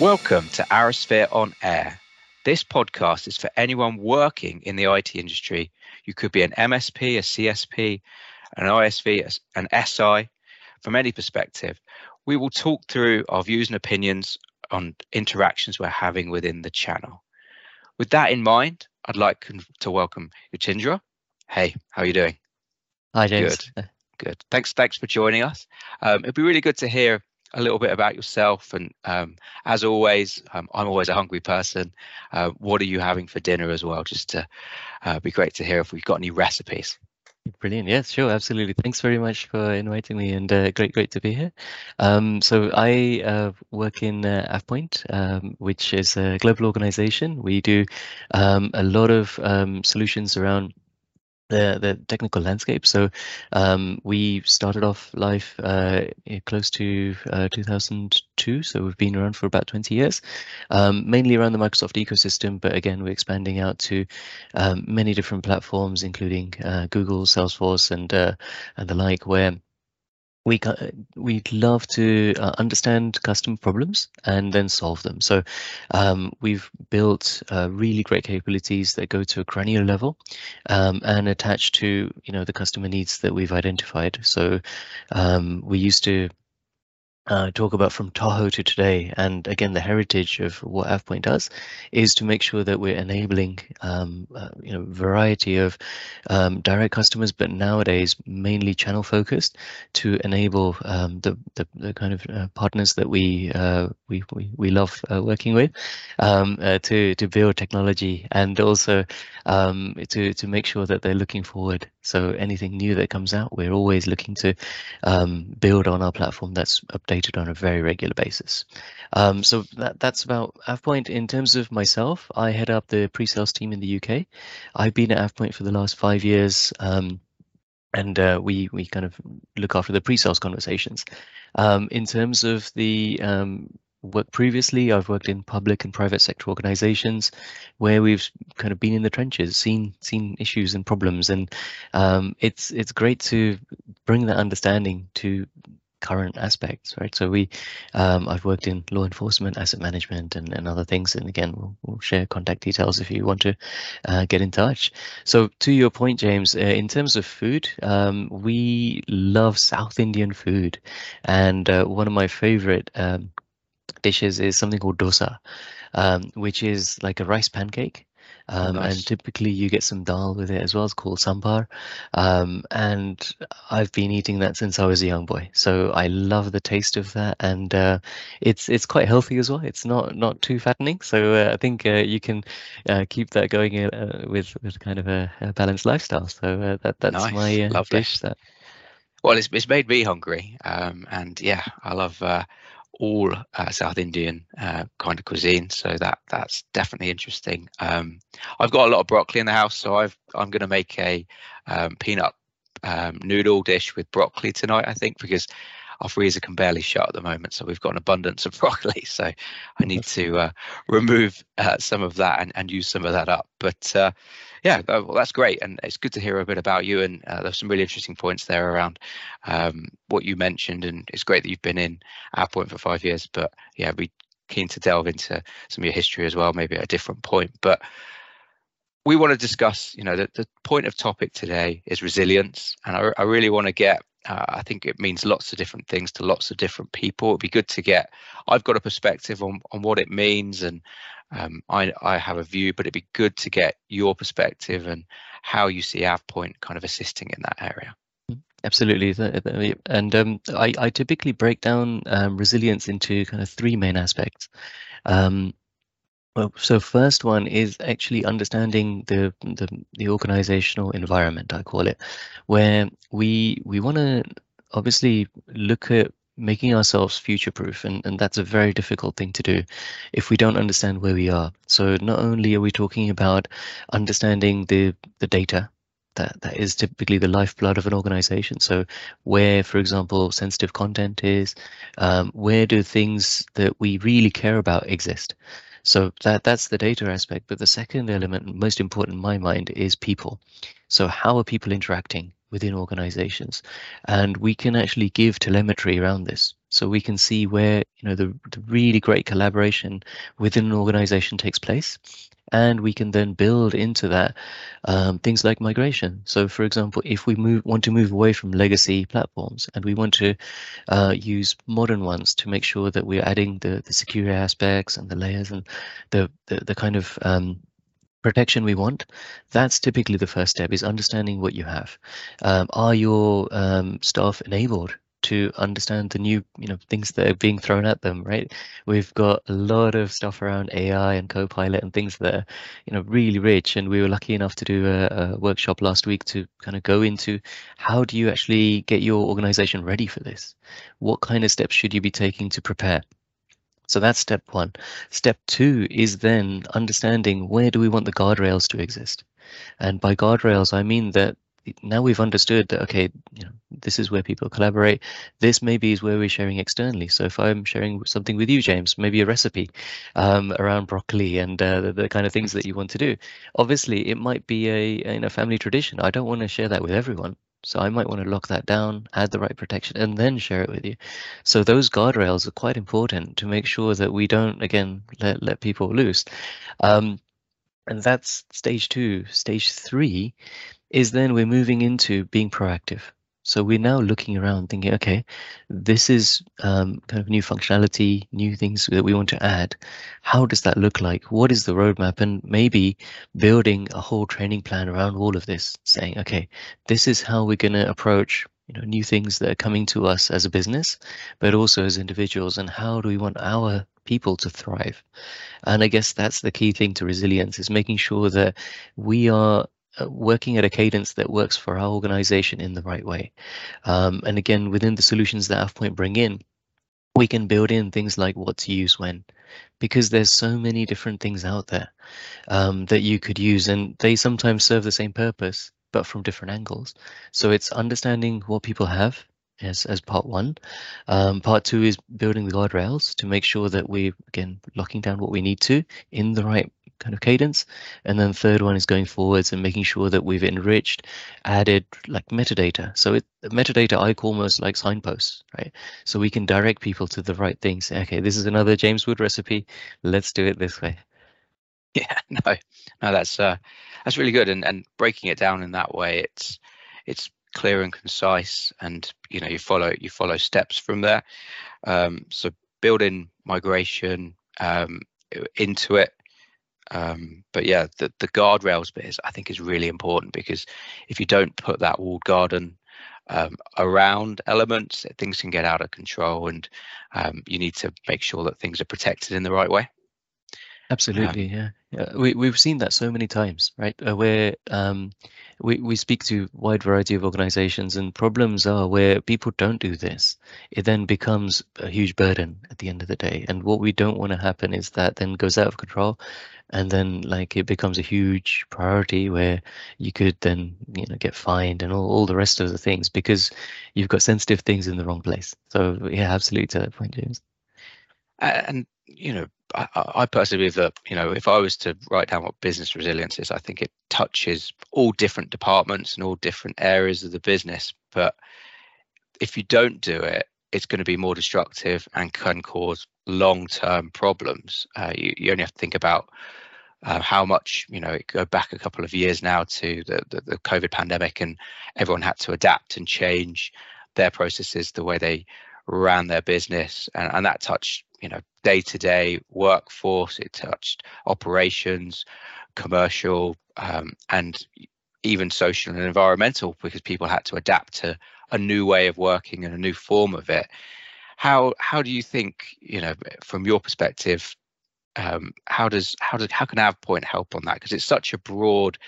Welcome to ArrowSphere on Air. This podcast is for anyone working in the IT industry. You could be an MSP, a CSP, an ISV, an SI. From any perspective, we will talk through our views and opinions on interactions we're having within the channel. With that in mind, I'd like to welcome Yatindra. Hey, how are you doing? Hi, James. Good. Good. Thanks. Thanks for joining us. Um, it'd be really good to hear a little bit about yourself. And um, as always, um, I'm always a hungry person. Uh, what are you having for dinner as well? Just to uh, be great to hear if we've got any recipes. Brilliant. Yes, sure. Absolutely. Thanks very much for inviting me and uh, great, great to be here. Um, so I uh, work in uh, um, which is a global organization. We do um, a lot of um, solutions around the the technical landscape. So um, we started off life uh, close to uh, 2002, so we've been around for about 20 years, um, mainly around the Microsoft ecosystem. But again, we're expanding out to um, many different platforms, including uh, Google, Salesforce, and uh, and the like, where we we'd love to uh, understand customer problems and then solve them. So um, we've built uh, really great capabilities that go to a granular level um, and attach to you know the customer needs that we've identified. So um, we used to uh, talk about from Tahoe to today, and again, the heritage of what AvePoint does is to make sure that we're enabling, um, uh, you know, variety of um, direct customers, but nowadays mainly channel focused to enable um, the, the, the kind of uh, partners that we uh, we we, we love uh, working with um, uh, to to build technology and also um, to to make sure that they're looking forward. So anything new that comes out, we're always looking to um, build on our platform that's updated on a very regular basis. Um, so that that's about AvePoint. In terms of myself, I head up the pre-sales team in the UK. I've been at AvePoint for the last five years. Um, and uh, we we kind of look after the pre-sales conversations. Um, in terms of the um, work previously. I've worked in public and private sector organizations where we've kind of been in the trenches, seen seen issues and problems, and um, it's it's great to bring that understanding to current aspects, right? So we, um, I've worked in law enforcement, asset management, and, and other things. And again, we'll, we'll share contact details if you want to uh, get in touch. So to your point, James, uh, in terms of food, um, we love South Indian food, and uh, one of my favorite um, dishes is something called dosa, um, which is like a rice pancake. Um, nice. And typically you get some dal with it as well. It's called sambar. Um, and I've been eating that since I was a young boy. So I love the taste of that. And uh, it's it's quite healthy as well. It's not not too fattening. So uh, I think uh, you can uh, keep that going uh, with, with kind of a, a balanced lifestyle. So uh, that that's nice. my dish. That. Well, it's, it's made me hungry. Um, and yeah, I love all uh, South Indian uh, kind of cuisine, so that that's definitely interesting. Um, I've got a lot of broccoli in the house, so I've I'm going to make a um, peanut um, noodle dish with broccoli tonight. I think because our freezer can barely shut at the moment, so we've got an abundance of broccoli. So I need to uh, remove uh, some of that and, and use some of that up. But uh, yeah, well, that's great, and it's good to hear a bit about you. And uh, there's some really interesting points there around um, what you mentioned, and it's great that you've been in AvePoint for five years. But yeah, we keen to delve into some of your history as well, maybe at a different point. But we want to discuss, you know, the, the point of topic today is resilience, and I, I really want to get uh, I think it means lots of different things to lots of different people. It'd be good to get. I've got a perspective on on what it means, and um, I I have a view, but it'd be good to get your perspective and how you see AvePoint kind of assisting in that area. Absolutely, and um, I I typically break down um, resilience into kind of three main aspects. Um, well, so first one is actually understanding the, the the organizational environment, I call it, where we we want to obviously look at making ourselves future proof and, and that's a very difficult thing to do if we don't understand where we are. So not only are we talking about understanding the the data that that is typically the lifeblood of an organization so where for example sensitive content is um, where do things that we really care about exist so that that's the data aspect. But the second element, most important in my mind, is people. So how are people interacting within organizations. And we can actually give telemetry around this. So we can see where you know the, the really great collaboration within an organization takes place. And we can then build into that um, things like migration. So, for example, if we move want to move away from legacy platforms and we want to uh, use modern ones to make sure that we're adding the the security aspects and the layers and the the, the kind of um, protection we want that's typically the first step is understanding what you have. Um, are your um, staff enabled to understand the new you know things that are being thrown at them right? We've got a lot of stuff around ai and copilot and things that are you know really rich and we were lucky enough to do a, a workshop last week to kind of go into how do you actually get your organization ready for this? What kind of steps should you be taking to prepare so that's step one. Step two is then understanding where do we want the guardrails to exist. And by guardrails, I mean that now we've understood that okay you know this is where people collaborate. This maybe is where we're sharing externally. So if i'm sharing something with you james maybe a recipe um, around broccoli and uh, the, the, kind of things that you want to do. Obviously it might be a, a you know, family tradition. I don't want to share that with everyone so I might want to lock that down, add the right protection, and then share it with you. So those guardrails are quite important to make sure that we don't, again, let, let people loose. Um, and that's stage two. Stage three is then we're moving into being proactive. So we're now looking around thinking, okay, this is um, kind of new functionality, new things that we want to add. How does that look like? What is the roadmap? And maybe building a whole training plan around all of this, saying, okay, this is how we're going to approach you know new things that are coming to us as a business, but also as individuals, and how do we want our people to thrive? And I guess that's the key thing to resilience is making sure that we are working at a cadence that works for our organization in the right way. Um, and again, within the solutions that AvePoint bring in, we can build in things like what to use when, because there's so many different things out there um, that you could use, and they sometimes serve the same purpose, but from different angles. So it's understanding what people have as, as part one. Um, part two is building the guardrails to make sure that we, again, locking down what we need to in the right kind of cadence. And then third one is going forwards and making sure that we've enriched, added like metadata. So it, metadata I call almost like signposts, right? So we can direct people to the right things. Okay, this is another James Wood recipe. Let's do it this way. Yeah, no, no, that's uh, that's really good. And and breaking it down in that way, it's it's clear and concise, and you know you follow you follow steps from there. Um, so building migration um, into it um, but yeah, the, the guardrails bit is, I think is really important because if you don't put that walled garden um, around elements, things can get out of control, and um, you need to make sure that things are protected in the right way. Absolutely, yeah. yeah. We we've seen that so many times, right? Uh, where um, we we speak to wide variety of organizations, and problems are where people don't do this. It then becomes a huge burden at the end of the day, and what we don't want to happen is that then goes out of control, and then like it becomes a huge priority where you could then you know get fined and all, all the rest of the things because you've got sensitive things in the wrong place. So yeah, absolutely to that point, James. And you know I, I, personally believe that you know if I was to write down what business resilience is, I think it touches all different departments and all different areas of the business. But if you don't do it, it's going to be more destructive and can cause long-term problems. Uh, you, you, only have to think about uh, how much you know. Go back a couple of years now to the, the the COVID pandemic, and everyone had to adapt and change their processes, the way they ran their business, and, and that touched you know day-to-day workforce. It touched operations commercial um, and even social and environmental because people had to adapt to a new way of working and a new form of it. How how do you think you know from your perspective um, how does how does how can AvePoint help on that? Because it's such a broad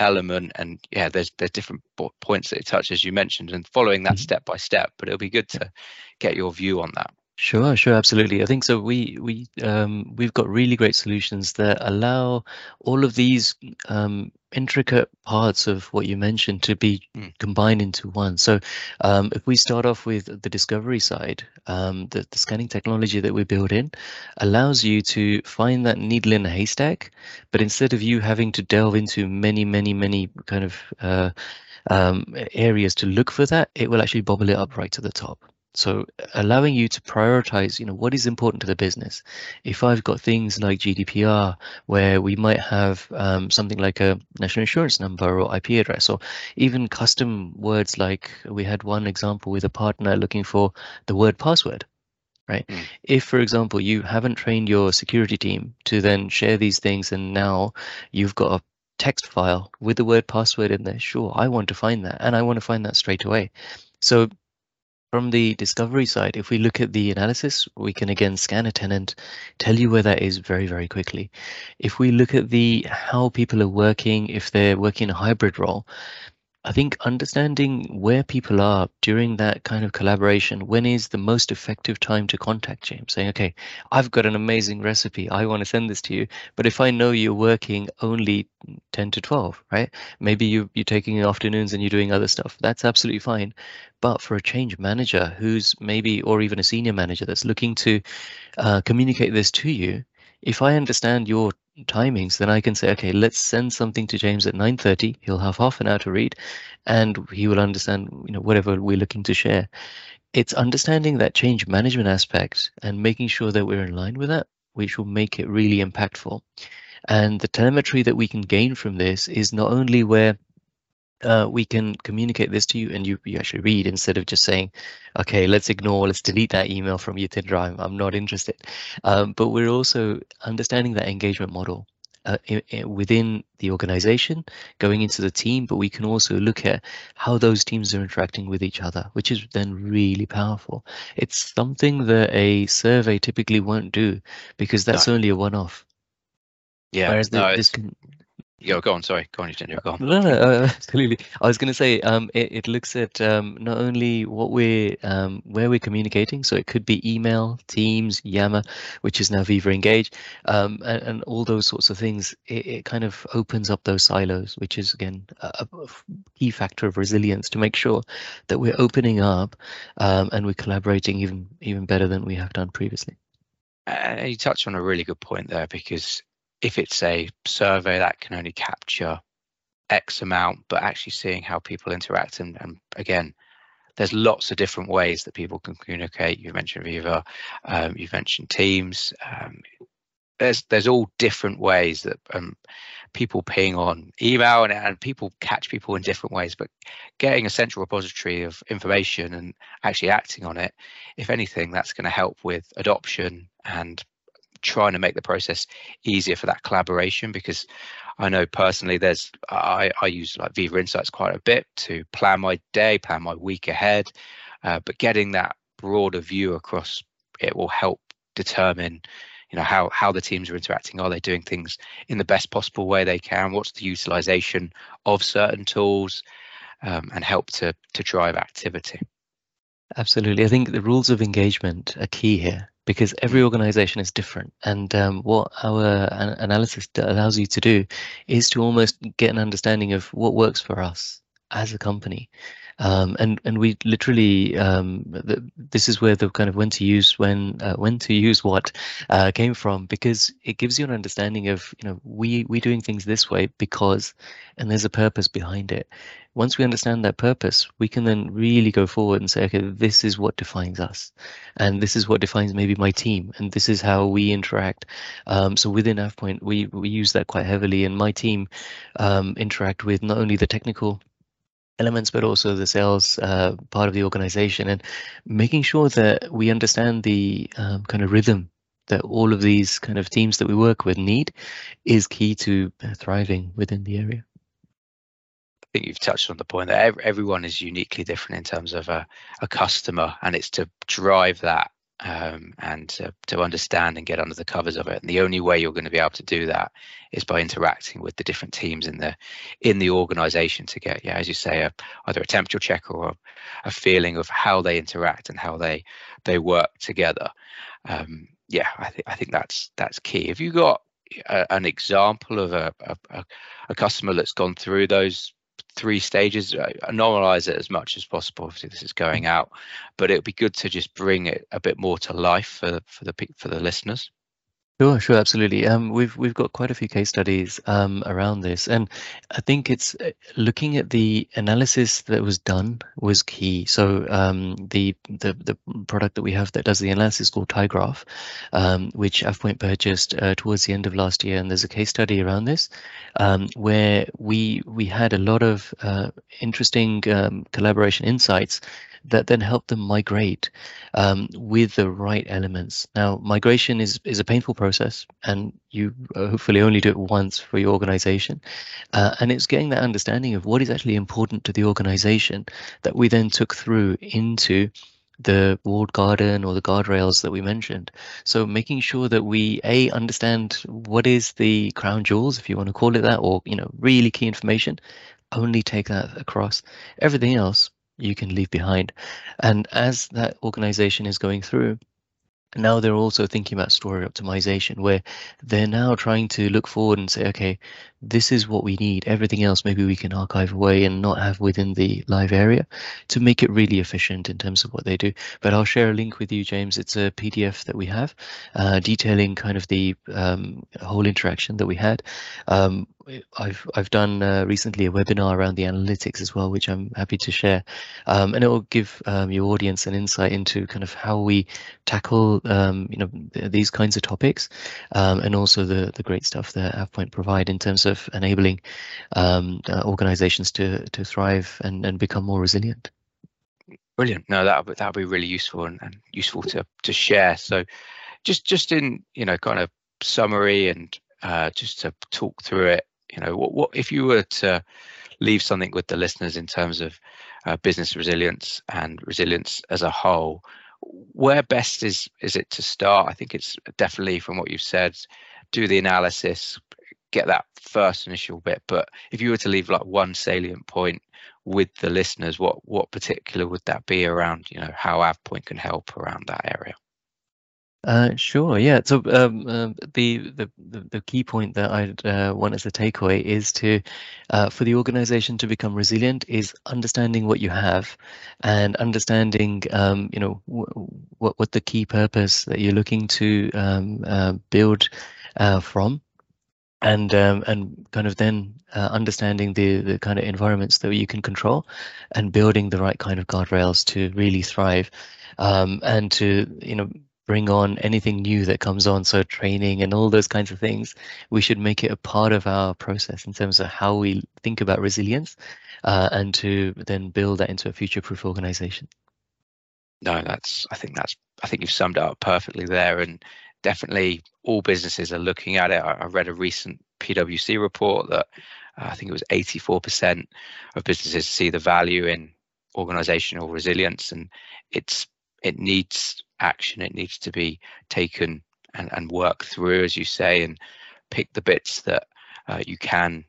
element and yeah there's there's different points that it touches you mentioned and following that mm-hmm. step by step but it'll be good to get your view on that Sure, sure, absolutely. I think so. We we um, we've got really great solutions that allow all of these um, intricate parts of what you mentioned to be mm. combined into one. So, um, if we start off with the discovery side, um, the, the scanning technology that we build in allows you to find that needle in a haystack, but instead of you having to delve into many, many, many kind of uh, um, areas to look for that, it will actually bubble it up right to the top. So allowing you to prioritize, you know, what is important to the business. If I've got things like GDPR, where we might have um, something like a national insurance number or IP address, or even custom words like we had one example with a partner looking for the word password, right? Mm. If, for example, you haven't trained your security team to then share these things and now you've got a text file with the word password in there, sure, I want to find that and I want to find that straight away. So from the discovery side, if we look at the analysis, we can again scan a tenant, tell you where that is very, very quickly. If we look at the how people are working, if they're working in a hybrid role, I think understanding where people are during that kind of collaboration, when is the most effective time to contact James? Saying, okay, I've got an amazing recipe. I want to send this to you. But if I know you're working only 10 to 12, right? Maybe you, you're taking afternoons and you're doing other stuff. That's absolutely fine. But for a change manager who's maybe, or even a senior manager that's looking to uh, communicate this to you, if I understand your timings, then I can say, okay, let's send something to James at 9.30. He'll have half an hour to read and he will understand, you know, whatever we're looking to share. It's understanding that change management aspect and making sure that we're in line with that, which will make it really impactful. And the telemetry that we can gain from this is not only where uh, we can communicate this to you and you, you actually read instead of just saying, okay, let's ignore, let's delete that email from your Drive. I'm not interested. Um, but we're also understanding that engagement model uh, in, in, within the organization, going into the team, but we can also look at how those teams are interacting with each other, which is then really powerful. It's something that a survey typically won't do because that's no. only a one-off. Yeah, Whereas no, the, this can Go, go on. Sorry, go on, Jitendra. Go on. No, no, uh, absolutely. I was going to say, um, it, it looks at um, not only what we're, um, where we're communicating. So it could be email, Teams, Yammer, which is now Viva Engage, um, and, and all those sorts of things. It, it kind of opens up those silos, which is again a, a key factor of resilience to make sure that we're opening up um, and we're collaborating even even better than we have done previously. Uh, you touched on a really good point there because if it's a survey that can only capture X amount, but actually seeing how people interact. And, and again, there's lots of different ways that people can communicate. You mentioned Viva, um, you've mentioned Teams. Um, there's there's all different ways that um, people ping on email and, and people catch people in different ways. But getting a central repository of information and actually acting on it, if anything, that's going to help with adoption and trying to make the process easier for that collaboration because I know personally there's I, I use like Viva Insights quite a bit to plan my day, plan my week ahead, uh, but getting that broader view across it will help determine you know how how the teams are interacting. Are they doing things in the best possible way they can? What's the utilization of certain tools um, and help to to drive activity? Absolutely. I think the rules of engagement are key here because every organization is different. And um, what our analysis allows you to do is to almost get an understanding of what works for us as a company. Um, and and we literally um, the, this is where the kind of when to use when uh, when to use what uh, came from because it gives you an understanding of you know we we doing things this way because and there's a purpose behind it once we understand that purpose, we can then really go forward and say, okay, this is what defines us. And this is what defines maybe my team. And this is how we interact. Um, so within AvePoint, we, we use that quite heavily. And my team um, interact with not only the technical elements, but also the sales uh, part of the organization and making sure that we understand the um, kind of rhythm that all of these kind of teams that we work with need is key to uh, thriving within the area. I think you've touched on the point that everyone is uniquely different in terms of a, a customer, and it's to drive that um, and to, to, understand and get under the covers of it. And the only way you're going to be able to do that is by interacting with the different teams in the in the organisation to get, yeah, as you say, a, either a temperature check or a, a, feeling of how they interact and how they they work together. Um, yeah, I think I think that's that's key. Have you got a, an example of a, a, a customer that's gone through those three stages. Normalize it as much as possible. Obviously this is going out but it would be good to just bring it a bit more to life for for the for the listeners Sure, sure, absolutely. Um, we've we've got quite a few case studies um, around this, and I think it's uh, looking at the analysis that was done was key. So um, the the the product that we have that does the analysis called tyGraph, um, which AvePoint purchased uh, towards the end of last year, and there's a case study around this, um, where we we had a lot of uh, interesting um, collaboration insights that then help them migrate um, with the right elements. Now, migration is, is a painful process, and you uh, hopefully only do it once for your organization. Uh, and it's getting that understanding of what is actually important to the organization that we then took through into the walled garden or the guardrails that we mentioned. So making sure that we a understand what is the crown jewels, if you want to call it that, or you know, really key information, only take that across. Everything else you can leave behind. And as that organization is going through, now they're also thinking about storage optimization where they're now trying to look forward and say okay this is what we need. Everything else maybe we can archive away and not have within the live area to make it really efficient in terms of what they do. But i'll share a link with you james. It's a pdf that we have uh, detailing kind of the um, whole interaction that we had. Um, I've I've done uh, recently a webinar around the analytics as well, which I'm happy to share, um, and it will give um, your audience an insight into kind of how we tackle um, you know th these kinds of topics, um, and also the the great stuff that AvePoint provide in terms of enabling um, uh, organizations to to thrive and and become more resilient. Brilliant. No, that that would be really useful and, and useful to to share. So, just just in you know kind of summary and uh, just to talk through it you know what, what if you were to leave something with the listeners in terms of uh, business resilience and resilience as a whole where best is is it to start? I think it's definitely from what you've said do the analysis get that first initial bit. But if you were to leave like one salient point with the listeners what what particular would that be around you know how AvePoint can help around that area uh, sure. Yeah. So um, um, the, the the key point that I'd uh, want as a takeaway is to, uh, for the organization to become resilient, is understanding what you have, and understanding, um, you know, what what the key purpose that you're looking to um, uh, build uh, from, and um, and kind of then uh, understanding the the kind of environments that you can control, and building the right kind of guardrails to really thrive, um, and to you know bring on anything new that comes on so training and all those kinds of things we should make it a part of our process in terms of how we think about resilience uh, and to then build that into a future proof organization. No that's i think that's i think you've summed up perfectly there and definitely all businesses are looking at it. I, I read a recent pwc report that uh, i think it was 84% of businesses see the value in organizational resilience and it's it needs action. It needs to be taken and, and worked through, as you say, and pick the bits that uh, you can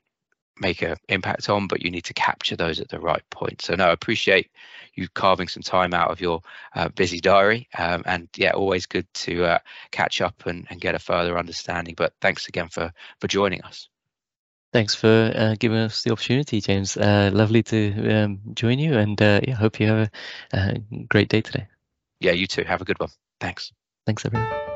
make an impact on, but you need to capture those at the right point. So, no, I appreciate you carving some time out of your uh, busy diary. Um, and yeah, always good to uh, catch up and, and get a further understanding. But thanks again for for joining us. Thanks for uh, giving us the opportunity, James. Uh, lovely to um, join you, and uh, yeah, hope you have a, a great day today. Yeah, you too. Have a good one. Thanks. Thanks, everyone.